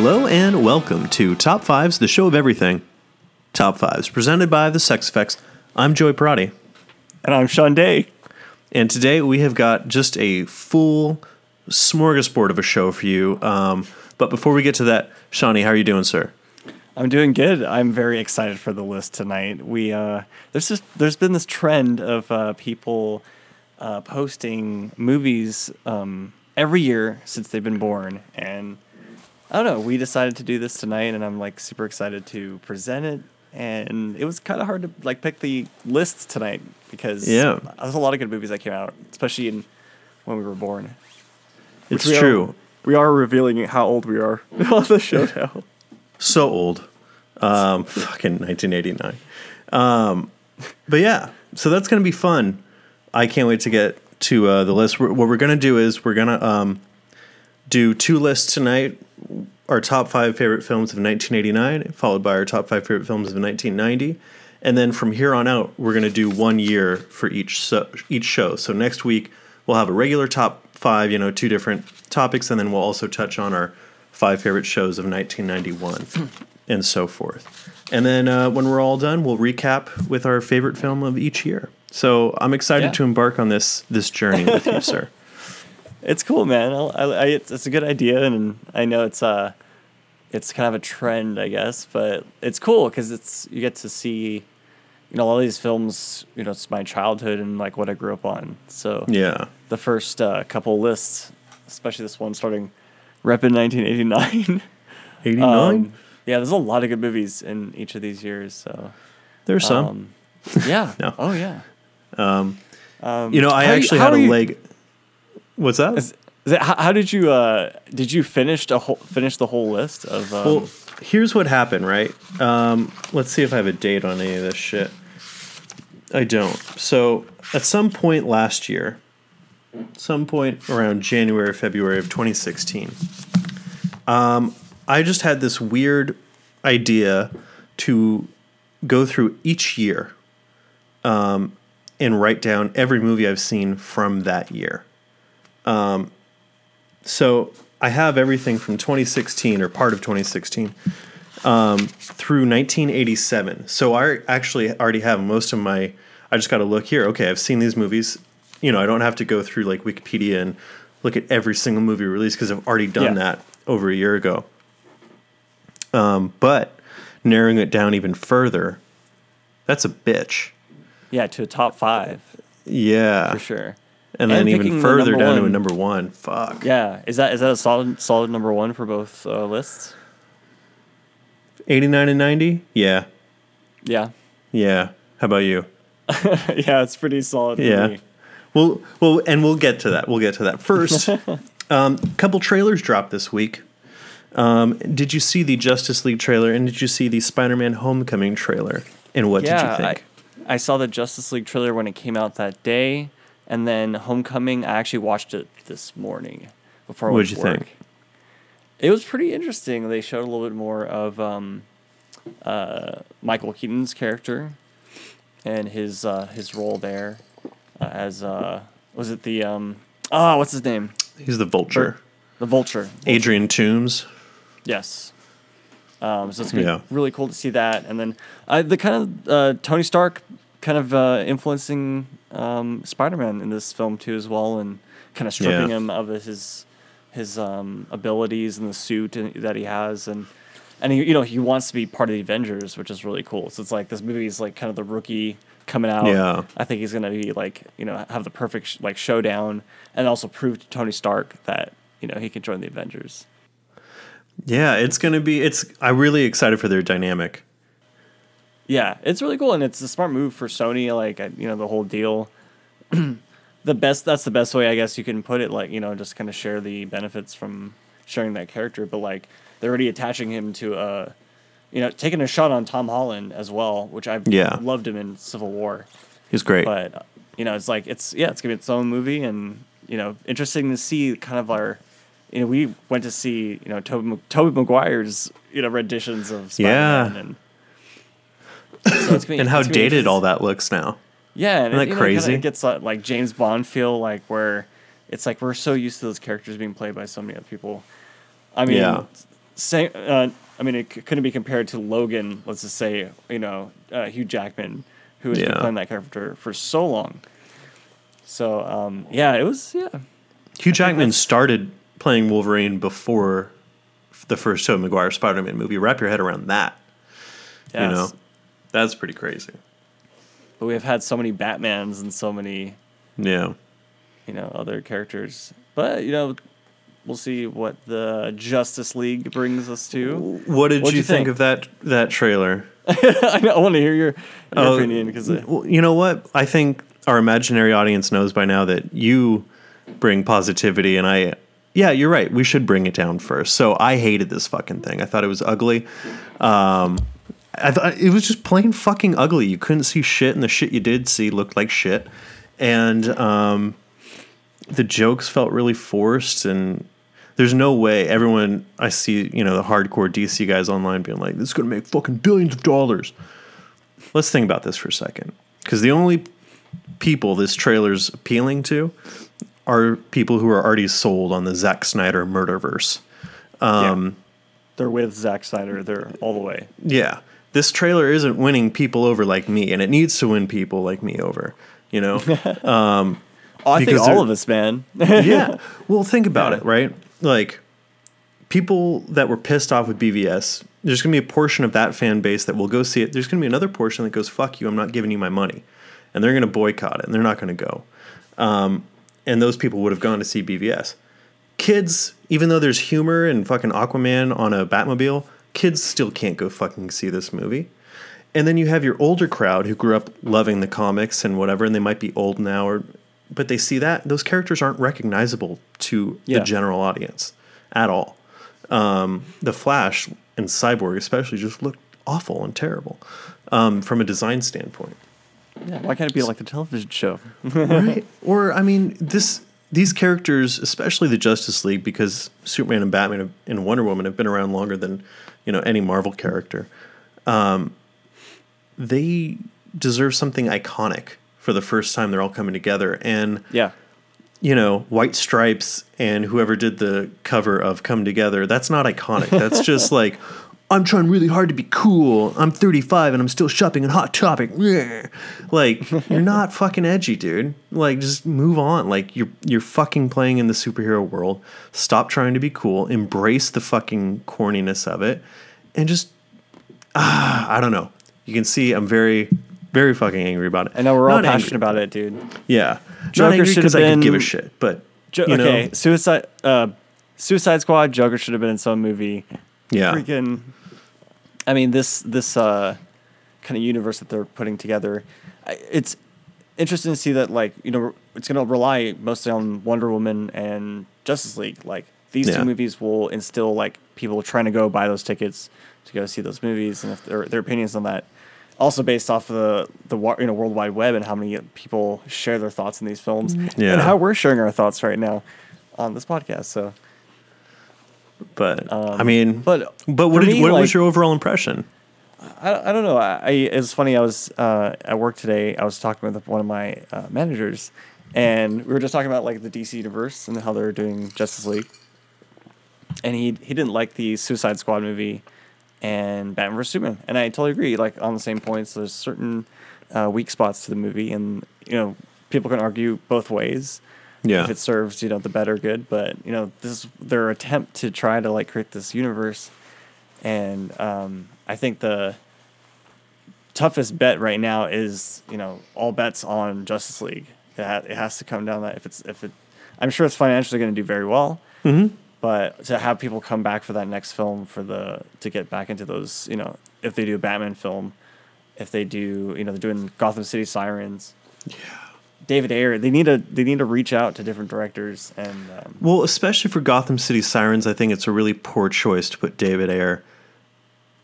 Hello and welcome to Top Fives, the show of everything. Top Fives, presented by the Sex Effects. I'm Joey Parati, And I'm Sean Day. and today we have got just a full smorgasbord of a show for you. Um, but before we get to that, Shawnee, how are you doing, sir? I'm doing good. I'm very excited for the list tonight. We uh, there's just there's been this trend of uh, people uh, posting movies um, every year since they've been born, and I don't know. We decided to do this tonight, and I'm like super excited to present it. And it was kind of hard to like pick the list tonight because Yeah. there's a lot of good movies that came out, especially in when we were born. It's we are- true. we are revealing how old we are on the show now. So old. Um, fucking 1989. Um, but yeah, so that's going to be fun. I can't wait to get to uh, the list. We're, what we're going to do is we're going to um, do two lists tonight our top five favorite films of 1989, followed by our top five favorite films of 1990. And then from here on out, we're going to do one year for each so, each show. So next week, we'll have a regular top five, you know, two different topics, and then we'll also touch on our five favorite shows of 1991 and so forth. And then uh, when we're all done, we'll recap with our favorite film of each year. So I'm excited Yeah. to embark on this this journey with you, sir. It's cool, man. I, I, it's, it's a good idea, and I know it's uh, it's kind of a trend, I guess, but it's cool because it's you get to see, you know, a lot of these films. You know, it's my childhood and like what I grew up on. So Yeah. the first uh, couple lists, especially this one starting rep in 1989. 89? Um, yeah, there's a lot of good movies in each of these years. So There's some. um, yeah. No. Oh yeah. Um, um, you know, I are you- actually had a you- leg. What's that? Is, is it, how, how did you uh did you finish the whole finish the whole list of um, Well, here's what happened, right? Um, let's see if I have a date on any of this shit. I don't. So, at some point last year, some point around January, February of 2016, um, I just had this weird idea to go through each year um, and write down every movie I've seen from that year. Um, so I have everything from 2016 or part of 2016 um, through 1987. So I actually already have most of my. I just got to look here. Okay, I've seen these movies. You know, I don't have to go through like Wikipedia and look at every single movie released because I've already done Yeah. that over a year ago. Um, but narrowing it down even further, that's a bitch. yeah to a top five Yeah, for sure. And then And even picking the further number down to a number one. Fuck. Yeah, is that is that a solid solid number one for both uh, lists? 89 and 90? Yeah. Yeah, Yeah. How about you? yeah, it's pretty solid. Yeah. me. Well, well, and we'll get to that. We'll get to that first. um, couple trailers dropped this week. Um, did you see the Justice League trailer and did you see the Spider-Man Homecoming trailer? And what yeah. did you think? I, I saw the Justice League trailer when it came out that day, and then Homecoming. I actually watched it this morning before. Went to you think? work. It was pretty interesting. They showed a little bit more of um, uh, Michael Keaton's character and his uh, his role there uh, as uh, was it the um, ah what's his name He's the Vulture. the Vulture. Adrian Toomes. Yes. Um, so it's gonna Yeah. be really cool to see that, and then uh, the kind of uh, Tony Stark kind of uh, influencing um, Spider-Man in this film too, as well, and kind of stripping Yeah. him of his his um, abilities and the suit that he has, and and he, you know he wants to be part of the Avengers, which is really cool. So it's like this movie is like kind of the rookie coming out. Yeah. I think he's gonna be like you know have the perfect sh- like showdown, and also prove to Tony Stark that you know he can join the Avengers. Yeah, it's gonna be. It's. I'm really excited for their dynamic. Yeah, it's really cool, and it's a smart move for Sony. Like, you know, the whole deal. the best. That's the best way, I guess, you can put it. Like, you know, just kind of share the benefits from sharing that character. But like, they're already attaching him to uh you know, taking a shot on Tom Holland as well, which I've Yeah. loved him in Civil War. He's great. But you know, it's like it's yeah, it's gonna be its own movie, and you know, interesting to see kind of our. You know, we went to see you know Tobey Tobey Maguire's you know renditions of Spider-Man Yeah. and so it's gonna and how dated all that looks now. Yeah, and Isn't that it, you know, it gets uh, like James Bond feel like where it's like we're so used to those characters being played by so many other people. I mean, Yeah. same. Uh, I mean, it c- couldn't be compared to Logan. Let's just say, you know, uh, Hugh Jackman, who has been playing that character for so long. So um, yeah, it was yeah. Hugh Jackman started playing Wolverine before the first Tobey Maguire Spider-Man movie. Wrap your head around that. You Yes. know, that's pretty crazy. But we have had so many Batmans and so many, Yeah. you know, other characters. But you know, we'll see what the Justice League brings us to. What did you you think? of that that trailer? I, know, I want to hear your, your Oh, opinion because Well, you know what? I think our imaginary audience knows by now that you bring positivity, and I. Yeah, you're right. We should bring it down first. So I hated this fucking thing. I thought it was ugly. Um, I thought it was just plain fucking ugly. You couldn't see shit, and the shit you did see looked like shit. And um, the jokes felt really forced, and there's no way everyone I see, you know, the hardcore DC guys online being like, "This is gonna make fucking billions of dollars." Let's think about this for a second, because the only people this trailer's appealing to are people who are already sold on the Zack Snyder murderverse. um, they're with Zack Snyder. They're all the way. Yeah. This trailer isn't winning people over like me, and it needs to win people like me over. You know? Oh, I think all of us, man. yeah. Well, think about Yeah. it, right? Like, people that were pissed off with BVS, there's going to be a portion of that fan base that will go see it. There's going to be another portion that goes, fuck you, I'm not giving you my money. And they're going to boycott it, and they're not going to go. Um, and those people would have gone to see BVS. Kids, even though there's humor and fucking Aquaman on a Batmobile, kids still can't go fucking see this movie. And then you have your older crowd who grew up loving the comics and whatever, and they might be old now, or but they see that those characters aren't recognizable to Yeah. the general audience at all. Um, the Flash and Cyborg, especially, just looked awful and terrible um, from a design standpoint. Yeah, why can't it be like the television show? right? Or I mean, this these characters, especially the Justice League, because Superman and Batman and Wonder Woman have been around longer than you know any Marvel character. Um, they deserve something iconic for the first time they're all coming together, and Yeah. you know, White Stripes and whoever did the cover of Come Together, that's not iconic. That's just like, I'm trying really hard to be cool. I'm 35 and I'm still shopping at Hot Topic. Like, you're not fucking edgy, dude. Like, just move on. Like, you're you're fucking playing in the superhero world. Stop trying to be cool. Embrace the fucking corniness of it, and just ah, I don't know. You can see I'm very, very fucking angry about it. I know we're all Not angry. passionate about it, dude. Yeah, Joker not angry should because have I could give a shit, but Jo- you know, okay, Suicide uh, Suicide Squad, Joker should have been in some movie. yeah, Freaking I mean this this uh kind of universe that they're putting together. It's interesting to see that like, you know, it's going to rely mostly on Wonder Woman and Justice League. Like these Yeah. two movies will instill like people trying to go buy those tickets to go see those movies and if their their opinions on that also based off of the the you know World Wide Web and how many people share their thoughts in these films Yeah. and how we're sharing our thoughts right now on this podcast. So, but I Um, mean, but but what did, me, what was your overall impression? I, I don't know. I, I it was funny. I was uh, at work today. I was talking with one of my uh, managers, and we were just talking about like the DC universe and how they're doing Justice League. And he he didn't like the Suicide Squad movie and Batman vs Superman, and I totally agree. Like on the same points, there's certain uh, weak spots to the movie, and you know people can argue both ways Yeah, if it serves you know the better good but you know this is their attempt to try to like create this universe and um, i think the toughest bet right now is you know all bets on justice league. It, ha- it has to come down that if it's if it i'm sure it's financially going to do very well Mm-hmm. but to have people come back for that next film for the to get back into those you know if they do a batman film if they do you know they're doing gotham city sirens David Ayer. They need to they need to reach out to different directors and um, Well, especially for Gotham City Sirens, I think it's a really poor choice to put David Ayer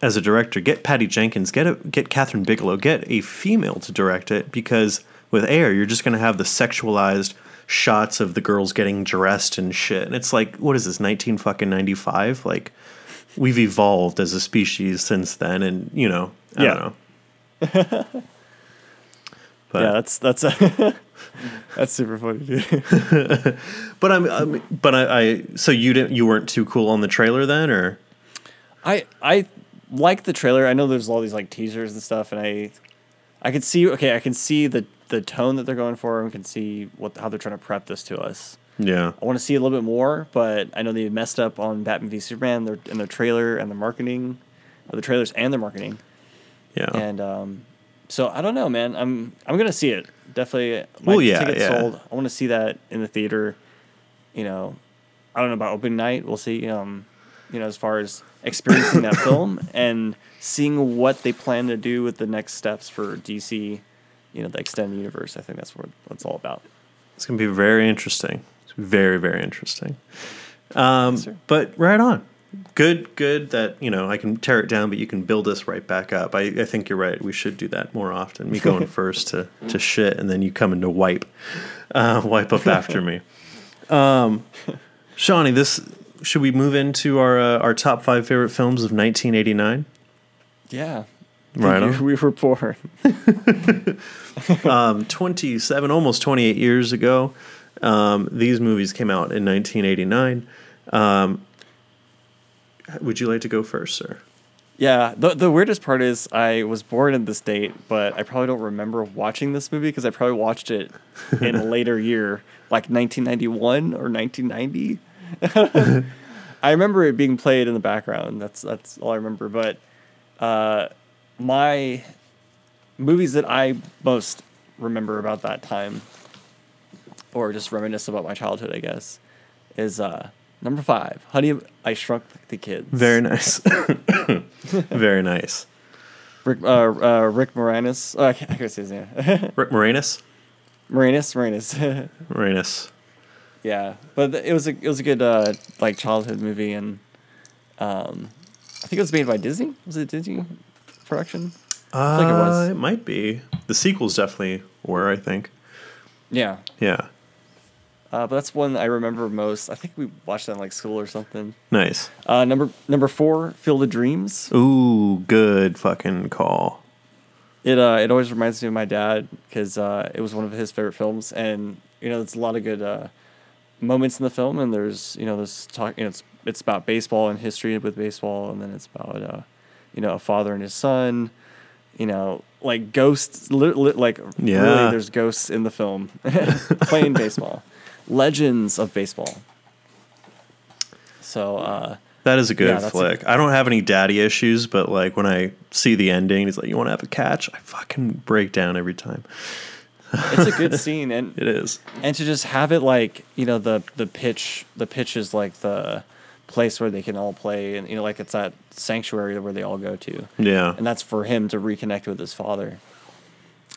as a director. Get Patty Jenkins, get a, get Kathryn Bigelow, get a female to direct it because with Ayer, you're just going to have the sexualized shots of the girls getting dressed and shit. And it's like, what is this, 19 fucking 95? Like, we've evolved as a species since then, and you know, I Yeah. don't know. But, yeah, that's that's a that's super funny. Dude. but I'm, I'm but I, I so you didn't you weren't too cool on the trailer then, or I I like the trailer. I know there's all these like teasers and stuff, and I I can see okay, I can see the the tone that they're going for, and can see what how they're trying to prep this to us. Yeah. I want to see a little bit more, but I know they messed up on Batman v Superman their, in their trailer and the marketing, uh, the trailers and their marketing, Yeah. and um, so I don't know, man. I'm I'm gonna see it definitely. My Well, yeah, ticket's yeah. sold. I want to see that in the theater. You know, I don't know about opening night. We'll see. Um, you know, as far as experiencing that film and seeing what they plan to do with the next steps for DC. You know, the extended universe. I think that's what what it's all about. It's gonna be very interesting. It's very very interesting. Um, Yes, but right on. Good, good that you know I can tear it down, but you can build us right back up. I, I think you're right. We should do that more often. Me going first to, to shit, and then you coming to wipe, uh, wipe up after me. Um, Shawnee, this should we move into our uh, our top five favorite films of 1989? Yeah. Right We- on. We were born. um, 27, almost 28 years ago. Um, these movies came out in 1989. Would you like to go first, sir? Yeah, the the weirdest part is I was born in this date, but I probably don't remember watching this movie because I probably watched it in a later year, like 1991 or 1990. I remember it being played in the background. That's that's all I remember. But uh, my movies that I most remember about that time, or just reminisce about my childhood, I guess, is uh, number five, Honey, I Shrunk the Kids. Very nice. Very nice. Rick, uh, uh, Rick Moranis. Oh, I can't, I can't say his name. Rick Moranis? Moranis, Moranis. Moranis. yeah, but it was a it was a good uh, like childhood movie, and um, I think it was made by Disney. Was it Disney production? Uh, think it was. It might be. The sequels definitely were, I think. Yeah, Yeah. Uh, but that's one I remember most. I think we watched that in like school or something. Nice. Uh, number number four, Field of Dreams. Ooh, good fucking call. It uh, it always reminds me of my dad because uh, it was one of his favorite films, and you know, there's a lot of good uh, moments in the film, and there's you know, there's talk, you know, it's it's about baseball and history with baseball, and then it's about uh, you know, a father and his son, you know, like ghosts, li- li- like Yeah. really, there's ghosts in the film playing baseball, legends of baseball. So uh, That is a good Yeah, flick. I don't have any daddy issues, but like when I see the ending, he's like, "You want to have a catch?" I fucking break down every time. it's a good scene, and It is. and to just have it like you know the the pitch the pitch is like the place where they can all play and you know like it's that sanctuary where they all go to Yeah. and that's for him to reconnect with his father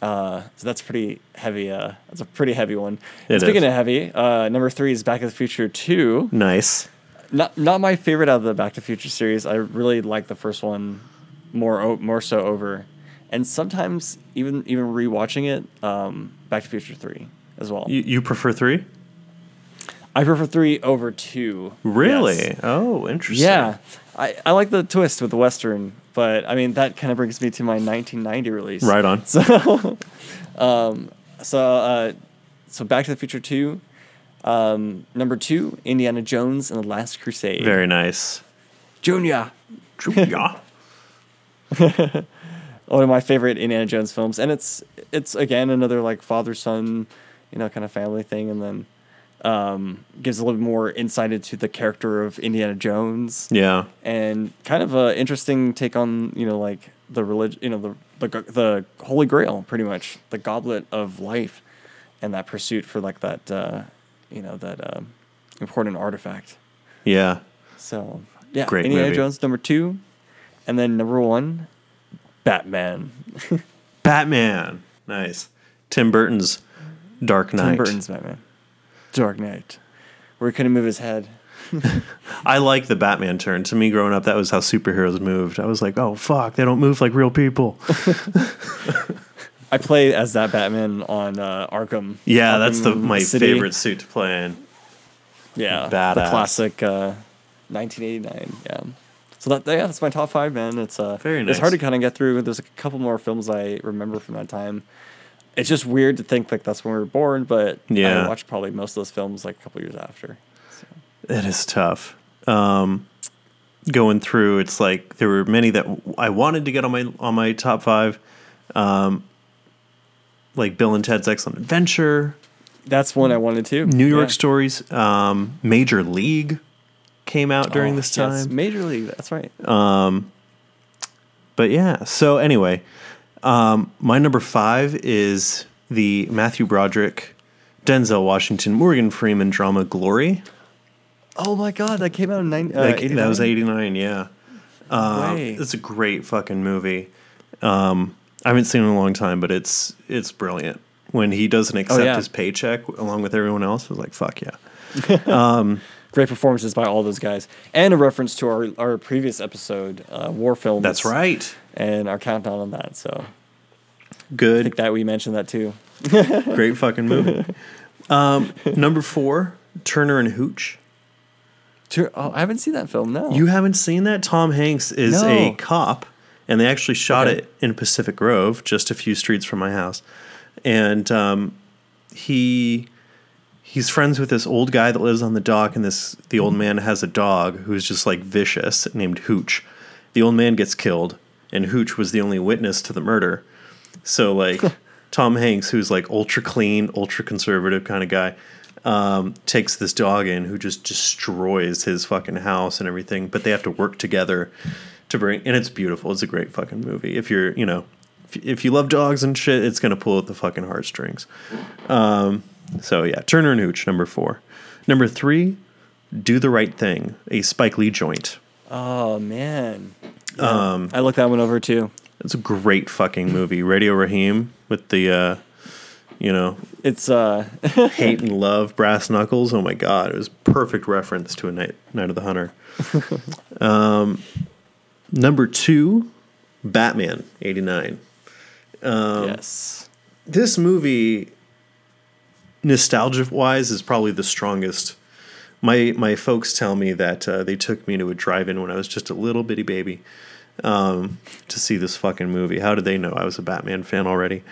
uh, so that's pretty heavy uh, that's a pretty heavy one It speaking is. of heavy uh, number three is back to the future 2 nice. not not my favorite out of the back to the future series i really like the first one more more so over and sometimes even even rewatching it um, back to the future 3 as well You you prefer three? I prefer three over two. Really? Yes. Oh, interesting. Yeah. I, I like the twist with the Western, but I mean, that kind of brings me to my 1990 release. Right on. So, um, so, uh, so Back to the Future 2. Um, number two, Indiana Jones and the Last Crusade. Very nice. Junior. yeah. One of my favorite Indiana Jones films. And it's, it's again, another like father son, you know, kind of family thing. And then, um, gives a little bit more insight into the character of Indiana Jones. Yeah. and kind of a interesting take on you know like the religion you know the, the the holy grail pretty much the goblet of life and that pursuit for like that uh you know that um important artifact Yeah. so yeah Great indiana movie. jones number two and then number one batman Batman. Nice. Tim Burton's Dark Knight. tim burton's batman dark knight where he couldn't move his head I like the Batman turn. To me, growing up, that was how superheroes moved. I was like, oh fuck, they don't move like real people. i play as that batman on uh arkham Yeah, that's the my City. favorite suit to play in. Yeah, the classic uh, 1989. Yeah. So that yeah, that's my top five, man. It's uh, Very It's hard to kind of get through. There's a couple more films I remember from that time. It's just weird to think like that's when we were born, but Yeah. I watched probably most of those films like a couple years after. So. It is tough. Um, going through, it's like there were many that I wanted to get on my on my top five, um, like Bill and Ted's Excellent Adventure, That's one I wanted to. New York Yeah. Stories, um, Major League came out during Oh, this yes, time. Major League. That's right. But yeah, so anyway, um, my number five is the Matthew Broderick, Denzel Washington, Morgan Freeman drama Glory. oh my God, that came out in nine, uh, Like, that was 89? 89, yeah. Way. It's a great fucking movie. Um, I haven't seen it in a long time, but it's it's brilliant. When he doesn't accept yeah. his paycheck along with everyone else, I was like, fuck yeah. Great performances by all those guys, and a reference to our our previous episode, uh, War Films. That's right. And our countdown on that. So I Good. think that we mentioned that too. Great fucking movie. Um, number four, Turner and Hooch. Tur- Oh, I haven't seen that film. No. You haven't seen that? Tom Hanks is a cop, and they actually shot Okay. it in Pacific Grove, just a few streets from my house. And um, he he's friends with this old guy that lives on the dock, and this the old man has a dog who's just like vicious, named Hooch. The old man gets killed, and Hooch was the only witness to the murder. So like Tom Hanks, who's like ultra clean, ultra conservative kind of guy, um, takes this dog in who just destroys his fucking house and everything. But they have to work together to bring, and it's beautiful. It's a great fucking movie. If you're, you know, if, if you love dogs and shit, it's gonna pull at the fucking heartstrings. Um, so yeah, Turner and Hooch, number four. Number three, Do the Right Thing, a Spike Lee joint. oh man. Um, I looked that one over too. It's a great fucking movie. Radio Raheem with the, uh, you know, It's uh, hate and love brass knuckles. Oh my god, it was perfect reference to a night Night of the Hunter. um, number two, Batman '89. yes. This movie, nostalgia wise, is probably the strongest. My my folks tell me that uh, they took me to a drive-in when I was just a little bitty baby um, to see this fucking movie. How did they know I was a Batman fan already?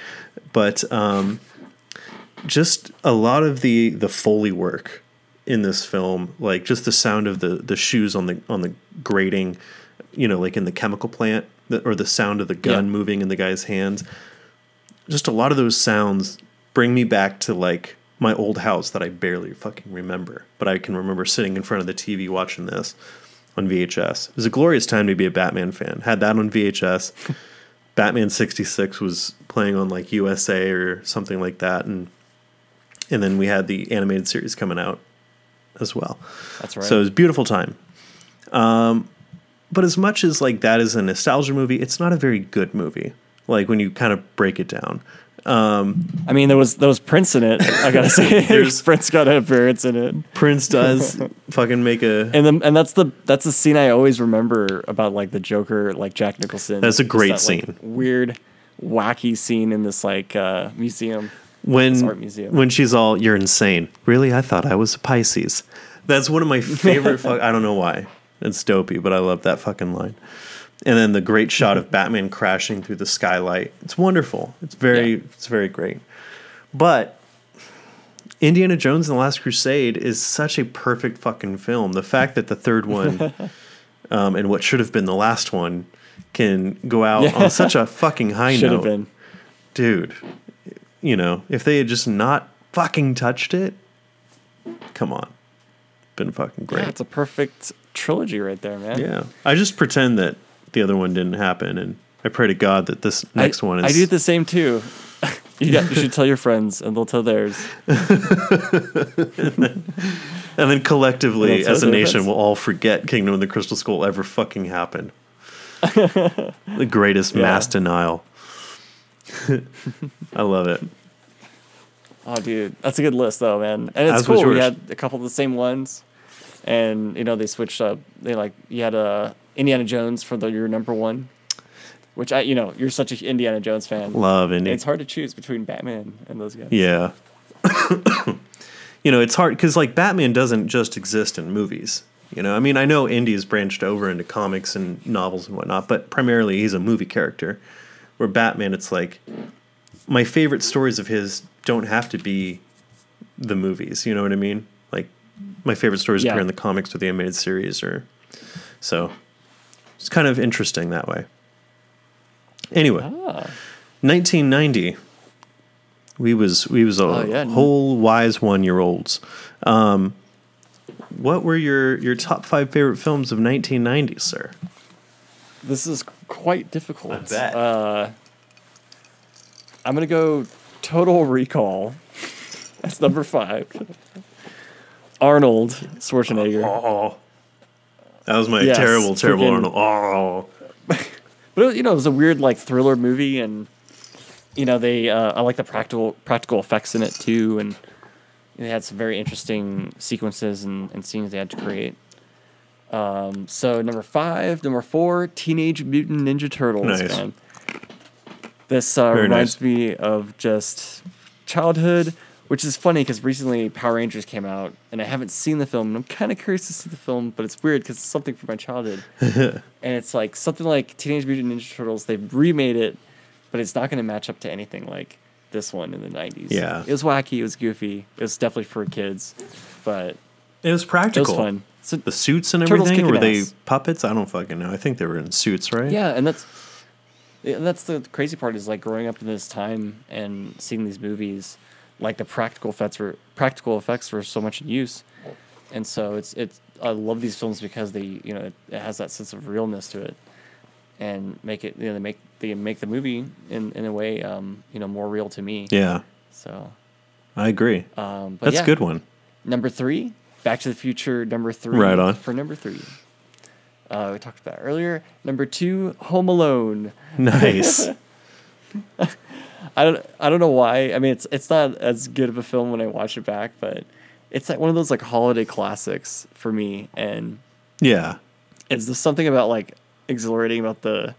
But um, just a lot of the the foley work in this film, like just the sound of the the shoes on the on the grating, you know, like in the chemical plant, or the sound of the gun Yeah. moving in the guy's hands. Just a lot of those sounds bring me back to like my old house that I barely fucking remember, but I can remember sitting in front of the TV watching this on VHS. It was a glorious time to be a Batman fan. Had that on VHS. Batman 66 was playing on like USA or something like that and and then we had the animated series coming out as well. That's right. So it was a beautiful time. Um, but as much as like that is a nostalgia movie, it's not a very good movie. Like when you kind of break it down. I mean, there was there was Prince in it. I gotta say, Prince got an appearance in it, Prince does fucking make a and then and that's the that's the scene I always remember about like the Joker, like Jack Nicholson. That's a great that, like, scene. weird, wacky scene in this like uh, museum. when art museum. when she's all you're insane. Really, I thought I was a Pisces. That's one of my favorite. fuck, I don't know why. It's dopey, but I love that fucking line. And then the great shot of Batman crashing through the skylight. It's wonderful. It's very Yeah. it's very great. But Indiana Jones and the Last Crusade is such a perfect fucking film. The fact that the third one um, and what should have been the last one can go out Yeah. on such a fucking high Should note have been. dude, you know, if they had just not fucking touched it, come on, been fucking Yeah, great. it's a perfect trilogy right there, man. Yeah, I just pretend that the other one didn't happen, and I pray to God that this next I, one is. I do the same too. you, got, you should tell your friends, and they'll tell theirs. and then collectively, Well, as a nation, we'll all forget Kingdom of the Crystal Skull ever fucking happened. the greatest Yeah. mass denial. I love it. Oh, dude, that's a good list though, man. And it's As cool. We had a couple of the same ones, and you know they switched up. They like you had uh, Indiana Jones for the your number one, which I you know you're such a Indiana Jones fan. Love Indy. It's hard to choose between Batman and those guys. Yeah. you know, it's hard because like Batman doesn't just exist in movies. You know, I mean, I know Indy's branched over into comics and novels and whatnot, but primarily he's a movie character. Where Batman, it's like my favorite stories of his don't have to be the movies. You know what I mean? Like my favorite stories Yeah. appear in the comics or the animated series, or so It's kind of interesting that way. Anyway, Ah. 1990. We was we was a Oh, yeah. whole wise one year olds. Um, what were your your top five favorite films of 1990, sir? This is quite difficult. I bet. Uh, I'm gonna go Total Recall. That's number five. Arnold Schwarzenegger. Oh, that was my Yes, terrible, terrible freaking- Arnold. Oh, But it, was- you know, it was a weird like thriller movie, and you know they uh, I like the practical practical effects in it too, and they had some very interesting sequences and, and scenes they had to create. Um, so number five, number four, Teenage Mutant Ninja Turtles. Nice. Man. This uh, reminds nice. me of just childhood, which is funny because recently Power Rangers came out, and I haven't seen the film. And I'm kind of curious to see the film, but it's weird because it's something from my childhood and it's like something like Teenage Mutant Ninja Turtles. They've remade it, but it's not going to match up to anything like this one in the '90s. Yeah. it was wacky, it was goofy, it was definitely for kids, but it was practical. it practical. was fun. So The suits and everything, were they ass. puppets? I don't fucking know. I think they were in suits, right? yeah, and that's yeah, that's the crazy part is like growing up in this time and seeing these movies, like the practical effects were practical effects were so much in use, and so it's it's I love these films because they you know it, it has that sense of realness to it, and make it you know they make they make the movie in in a way um you know more real to me. Yeah, So I agree. um but That's yeah, a good one. Number three, Back to the Future. Number three, Right on. for number three. Uh, we talked about earlier. Number two, Home Alone. Nice. I don't I don't know why. I mean, it's it's not as good of a film when I watch it back, but it's like one of those like holiday classics for me, and yeah. it's just something about like exhilarating about the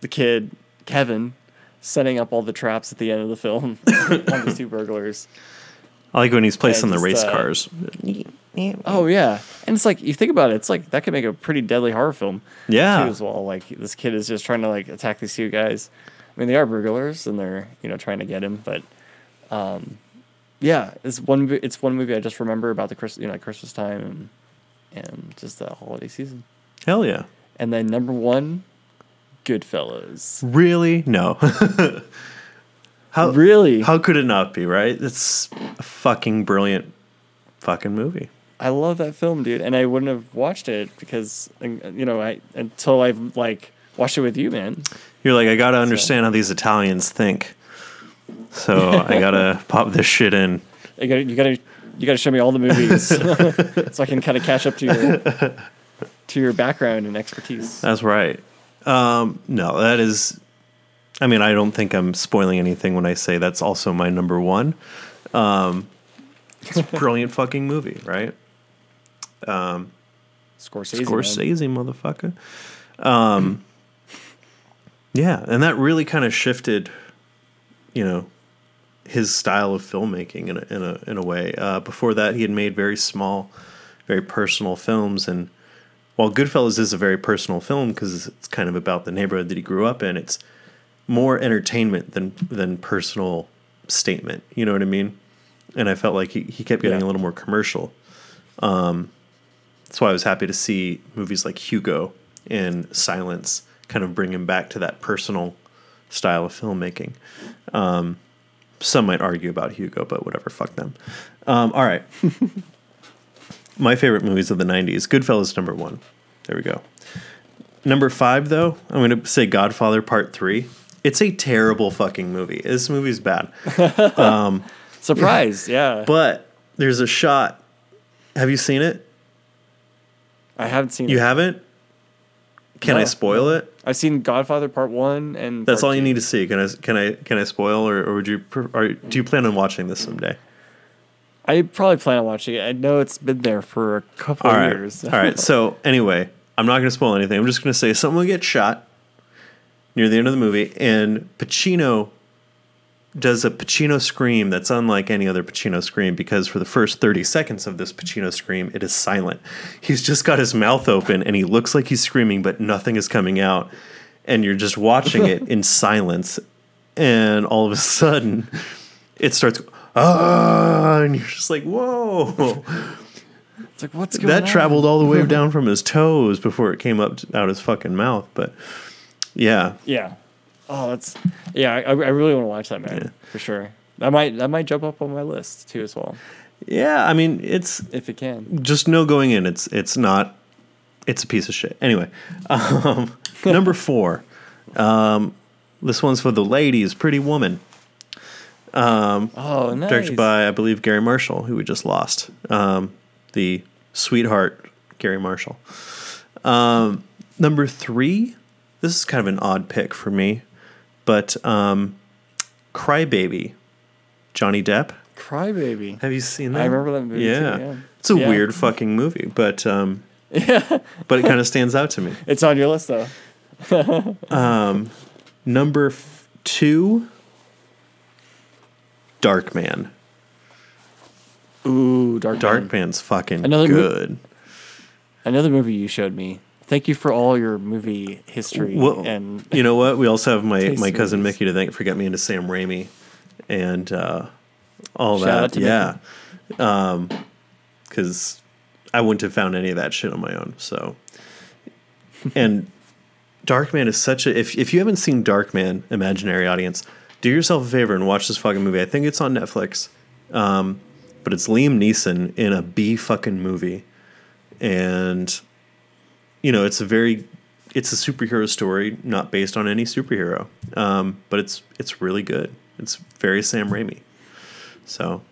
the kid Kevin setting up all the traps at the end of the film on these two burglars. I like when he's placing the race uh, cars. Oh yeah, and it's like you think about it, it's like that could make a pretty deadly horror film. Yeah. too, as well. Like this kid is just trying to like attack these two guys. I mean, they are burglars and they're you know trying to get him, but um, yeah, it's one. It's one movie I just remember about the Chris, you know, Christmas time and and just the holiday season. Hell yeah. And then number one, Goodfellas. Really? No. how Really, how could it not be, right? It's a fucking brilliant fucking movie. I love that film, dude, and I wouldn't have watched it because you know I until I've like watched it with you, man. You're like, I gotta understand how these Italians think. So I gotta pop this shit in. You gotta, you gotta, you gotta show me all the movies so I can kind of catch up to your to your background and expertise. That's right. Um, no, that is. I mean, I don't think I'm spoiling anything when I say that's also my number one. Um, it's a brilliant fucking movie, right? Scorsese. man. Scorsese, motherfucker. Um, yeah, and that really kind of shifted, you know, his style of filmmaking in a in a in a way. Uh, before that, he had made very small, very personal films, and while Goodfellas is a very personal film because it's kind of about the neighborhood that he grew up in, it's more entertainment than than personal statement. You know what I mean? And I felt like he, he kept getting Yeah. a little more commercial. Um, that's why I was happy to see movies like Hugo and Silence kind of bring him back to that personal style of filmmaking. Um, some might argue about Hugo, but whatever, fuck them. Um, all right. My favorite movies of the 90s Goodfellas, number one. There we go. Number five, though, I'm going to say Godfather Part 3. It's a terrible fucking movie. This movie's bad. Surprise! Yeah, But there's a shot. Have you seen it? I haven't seen. You it. haven't? Can I spoil it? I've seen Godfather Part One and. That's all you need to see. Can I can I can I spoil or, or would you or do you plan on watching this someday? I probably plan on watching it. I know it's been there for a couple All of right. years. All right. So anyway, I'm not going to spoil anything. I'm just going to say someone will get shot near the end of the movie, and Pacino does a Pacino scream that's unlike any other Pacino scream because for the first 30 seconds of this Pacino scream, it is silent. He's just got his mouth open and he looks like he's screaming, but nothing is coming out. And you're just watching it in silence. And all of a sudden, it starts, ah, and you're just like, whoa. It's like what's going that on? traveled all the way down from his toes before it came up out his fucking mouth. But yeah, Yeah. Oh, that's yeah. I, I really want to watch that man Yeah. for sure. That might that might jump up on my list too as well yeah. I mean, it's if it can. just know going in. It's it's not. It's a piece of shit. Anyway, um, number four. Um, this one's for the ladies. Pretty Woman. Oh, nice. directed by I believe Garry Marshall, who we just lost. Um, the sweetheart Garry Marshall. Um, number three. This is kind of an odd pick for me, but um, Crybaby, Johnny Depp. Crybaby. Have you seen that? I remember that movie too, Yeah, yeah. it's a Yeah. weird fucking movie, but um, yeah, but it kind of stands out to me. It's on your list though. Number f- two, Darkman. Ooh, Dark. Man. Darkman's fucking Another mo- good. Another movie you showed me. Thank you for all your movie history Well, and you know what? We also have my, my cousin movies. Mickey to thank for getting me into Sam Raimi and uh, all Shout out that. Yeah. Because I wouldn't have found any of that shit on my own. So, and Darkman is such a. If, if you haven't seen Darkman, imaginary audience, do yourself a favor and watch this fucking movie. I think it's on Netflix. Um, but it's Liam Neeson in a B fucking movie. And you know, it's a very it's a superhero story, not based on any superhero. Um, but it's it's really good. It's very Sam Raimi. So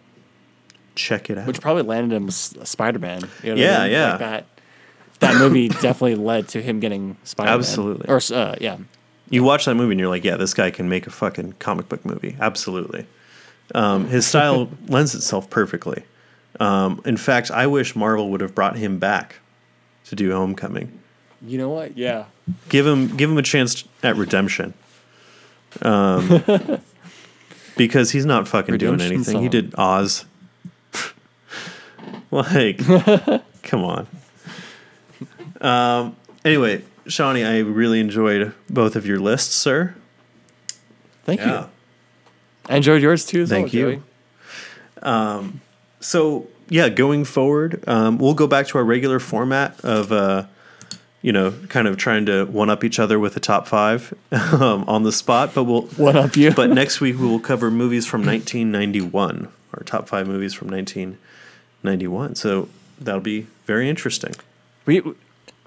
check it out. which probably landed him as Spider Man. You know Yeah, I mean? yeah. Like that that movie definitely led to him getting Spider Man. Absolutely. Or uh, yeah. you watch that movie and you're like, yeah, this guy can make a fucking comic book movie. Absolutely. Um, his style lends itself perfectly. Um, in fact, I wish Marvel would have brought him back to do Homecoming. You know what? Yeah. Give him give him a chance at redemption. Um, because he's not fucking doing Redemption anything. He did Oz. like, come on. Um. Anyway, Shawnee, I really enjoyed both of your lists, sir. Thank you. I enjoyed yours too as Thank well. you. Joey. So yeah, going forward, um, we'll go back to our regular format of, uh, you know, kind of trying to one up each other with a top five um, on the spot. But we'll What up you? But next week we will cover movies from 1991, our top five movies from 1991. So that'll be very interesting. we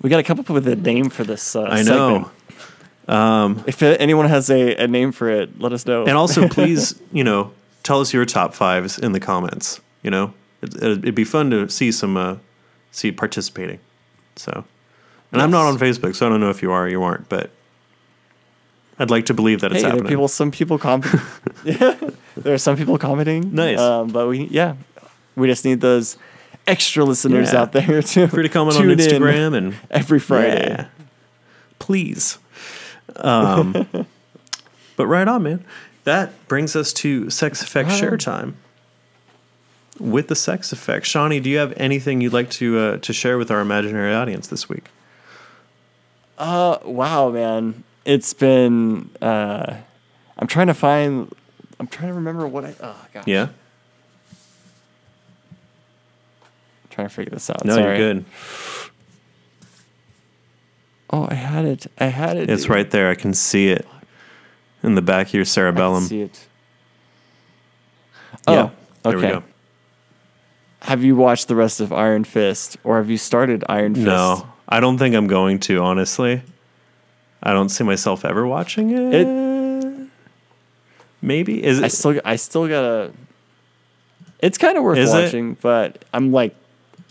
we got to come up with a name for this uh, I know. segment. If anyone has a, a name for it, let us know. And also, please, you know, tell us your top fives in the comments. You know, it, it'd be fun to see some, uh, see participating. So, and I'm not on Facebook, so I don't know if you are or you aren't, but I'd like to believe that it's happening. people. Some people comment. yeah, there are some people commenting. Nice. Um, but we yeah, we just need those extra listeners Yeah. out there to Free to comment on tune in Instagram and every Friday. Yeah. please. Um, but right on, man. That brings us to Sex Effect share time. With the Sex Effect, Shawnee, do you have anything you'd like to uh, to share with our imaginary audience this week? Uh, wow, man, it's been. Uh, I'm trying to find. I'm trying to remember what I. Oh gosh. Yeah. I'm trying to figure this out. No, Sorry. you're good. Oh, I had it. I had it. It's right there. I can see it in the back of your I can cerebellum. see it. Yeah. Oh, There we go. Have you watched the rest of Iron Fist, or have you started Iron Fist? No, I don't think I'm going to. Honestly, I don't see myself ever watching it. It- Maybe is I still, I still gotta. It's kind of worth Is it? watching, but I'm like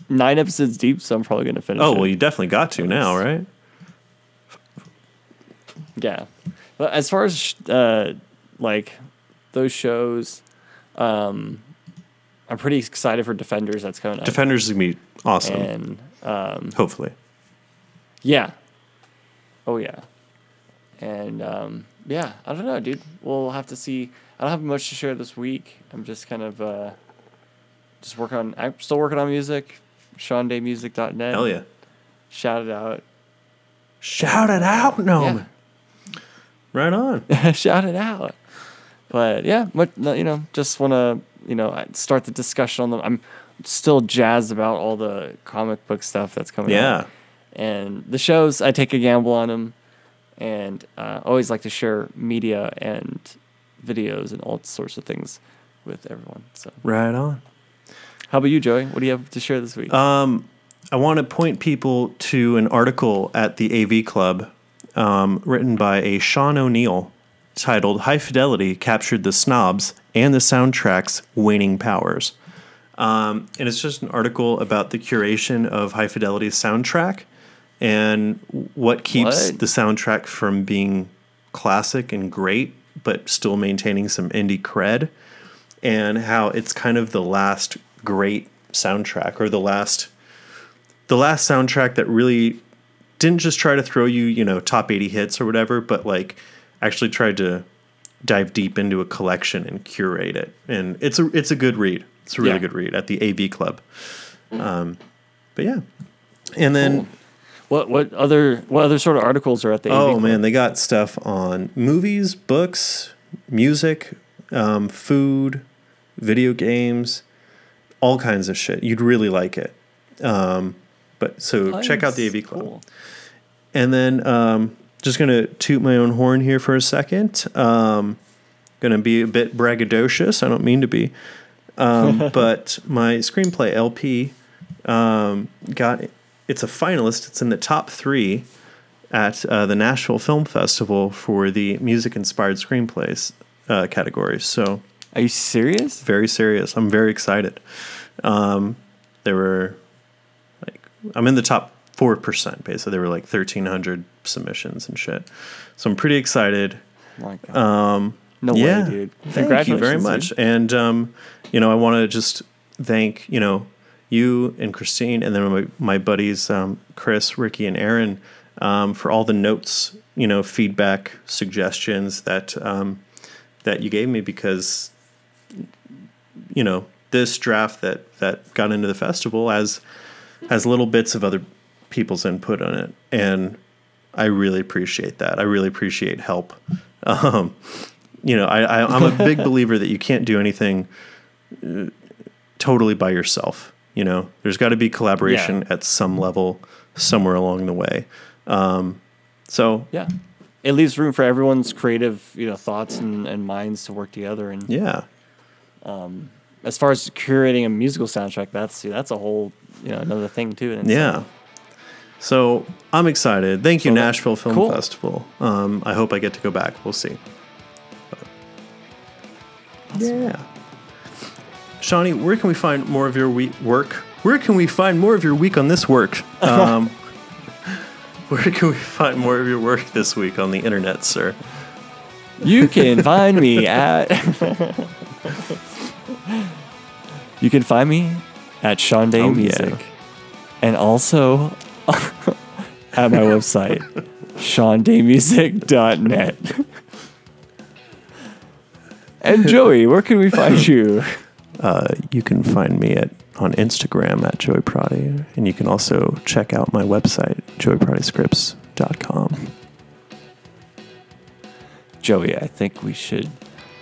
nine episodes deep, so I'm probably gonna finish. oh it. well, you definitely got to now, right? Yeah. But as far as uh, like those shows, um, I'm pretty excited for Defenders that's coming up. Defenders is gonna be awesome. And um, Hopefully, yeah. Oh yeah. And um, yeah, I don't know, dude. We'll have to see. I don't have much to share this week. I'm just kind of uh, just working on. I'm still working on music. SeanDayMusic.net. hell yeah! Shout it out. Shout it out, no Yeah. Right on. shout it out. But yeah, but you know, just want to you know start the discussion on them. I'm still jazzed about all the comic book stuff that's coming out. Yeah. out. And the shows, I take a gamble on them, and uh, always like to share media and videos and all sorts of things with everyone. So, Right on. how about you, Joey? What do you have to share this week? Um, I want to point people to an article at the AV Club um, written by a Sean O'Neal titled High Fidelity Captured the Snobs and the Soundtrack's Waning Powers. Um, and it's just an article about the curation of High Fidelity's soundtrack and what keeps What? the soundtrack from being classic and great, but still maintaining some indie cred, and how it's kind of the last great soundtrack or the last the last soundtrack that really didn't just try to throw you, you know, top 80 hits or whatever, but like actually tried to dive deep into a collection and curate it. And it's a it's a good read. It's a really Yeah. good read at the AV Club. Um, but yeah, and then what what other what other sort of articles are at the? Oh Club? man, they got stuff on movies, books, music, um, food, video games, all kinds of shit. You'd really like it. Um, but so check out the AV Club. Cool. And then um, just gonna toot my own horn here for a second. Um, gonna be a bit braggadocious. I don't mean to be, um, but my screenplay LP um, got it's a finalist. It's in the top three at uh, the Nashville Film Festival for the music inspired screenplays uh, category. So Are you serious? very serious. I'm very excited. Um, there were like I'm in the top four percent. Basically, there were like 1,300 submissions and shit. So I'm pretty excited. My God. Um, no yeah, way, dude. Thank you very much. dude. And um, you know, I want to just thank you know you and Christine, and then my my buddies um, Chris, Ricky, and Aaron um, for all the notes, you know, feedback, suggestions that um, that you gave me because you know this draft that that got into the festival has has little bits of other people's input on it, and I really appreciate that. I really appreciate help. Um, you know, I, I I'm a big believer that you can't do anything uh, totally by yourself. You know, there's got to be collaboration Yeah. at some level somewhere along the way. Um, so Yeah. It leaves room for everyone's creative, you know, thoughts and, and minds to work together. And yeah, as far as curating a musical soundtrack, that's that's a whole, you know, another thing too. yeah. So I'm excited. Thank you, So Nashville Film cool. Festival. Um, I hope I get to go back. We'll see. But- yeah. Shawnee, where can we find more of your we- work? Where can we find more of your week on this work? Um, where can we find more of your work this week on the internet, sir? You can find me at. you can find me at Sean Day Oh, yeah. Music, and also at my website, SeanDayMusic.net. and Joey, where can we find you? Uh, you can find me at on Instagram at Joey Prati, and you can also check out my website, joeypratiscripts.com. Joey, I think we should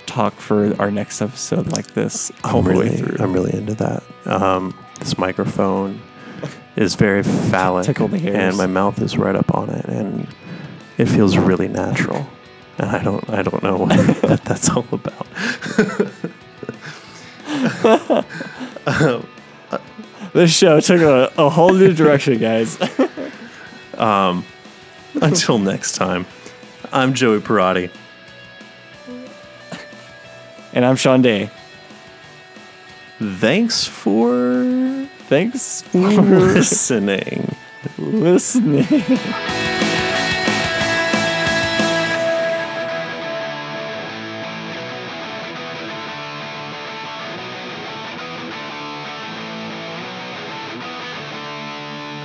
talk for our next episode like this all I'm the way really, through. I'm really into that. Um, this microphone is very phallic, Tickle the hairs. and my mouth is right up on it, and it feels really natural. And I don't, I don't know what that, that's all about. This show took a, a whole new direction, guys. um, Until next time, I'm Joey Parati. and I'm Sean Day. Thanks for Thanks for listening. listening.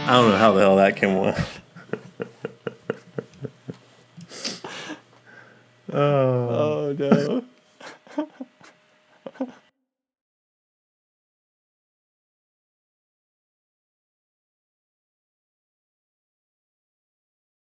I don't know how the hell that came up. oh. oh no.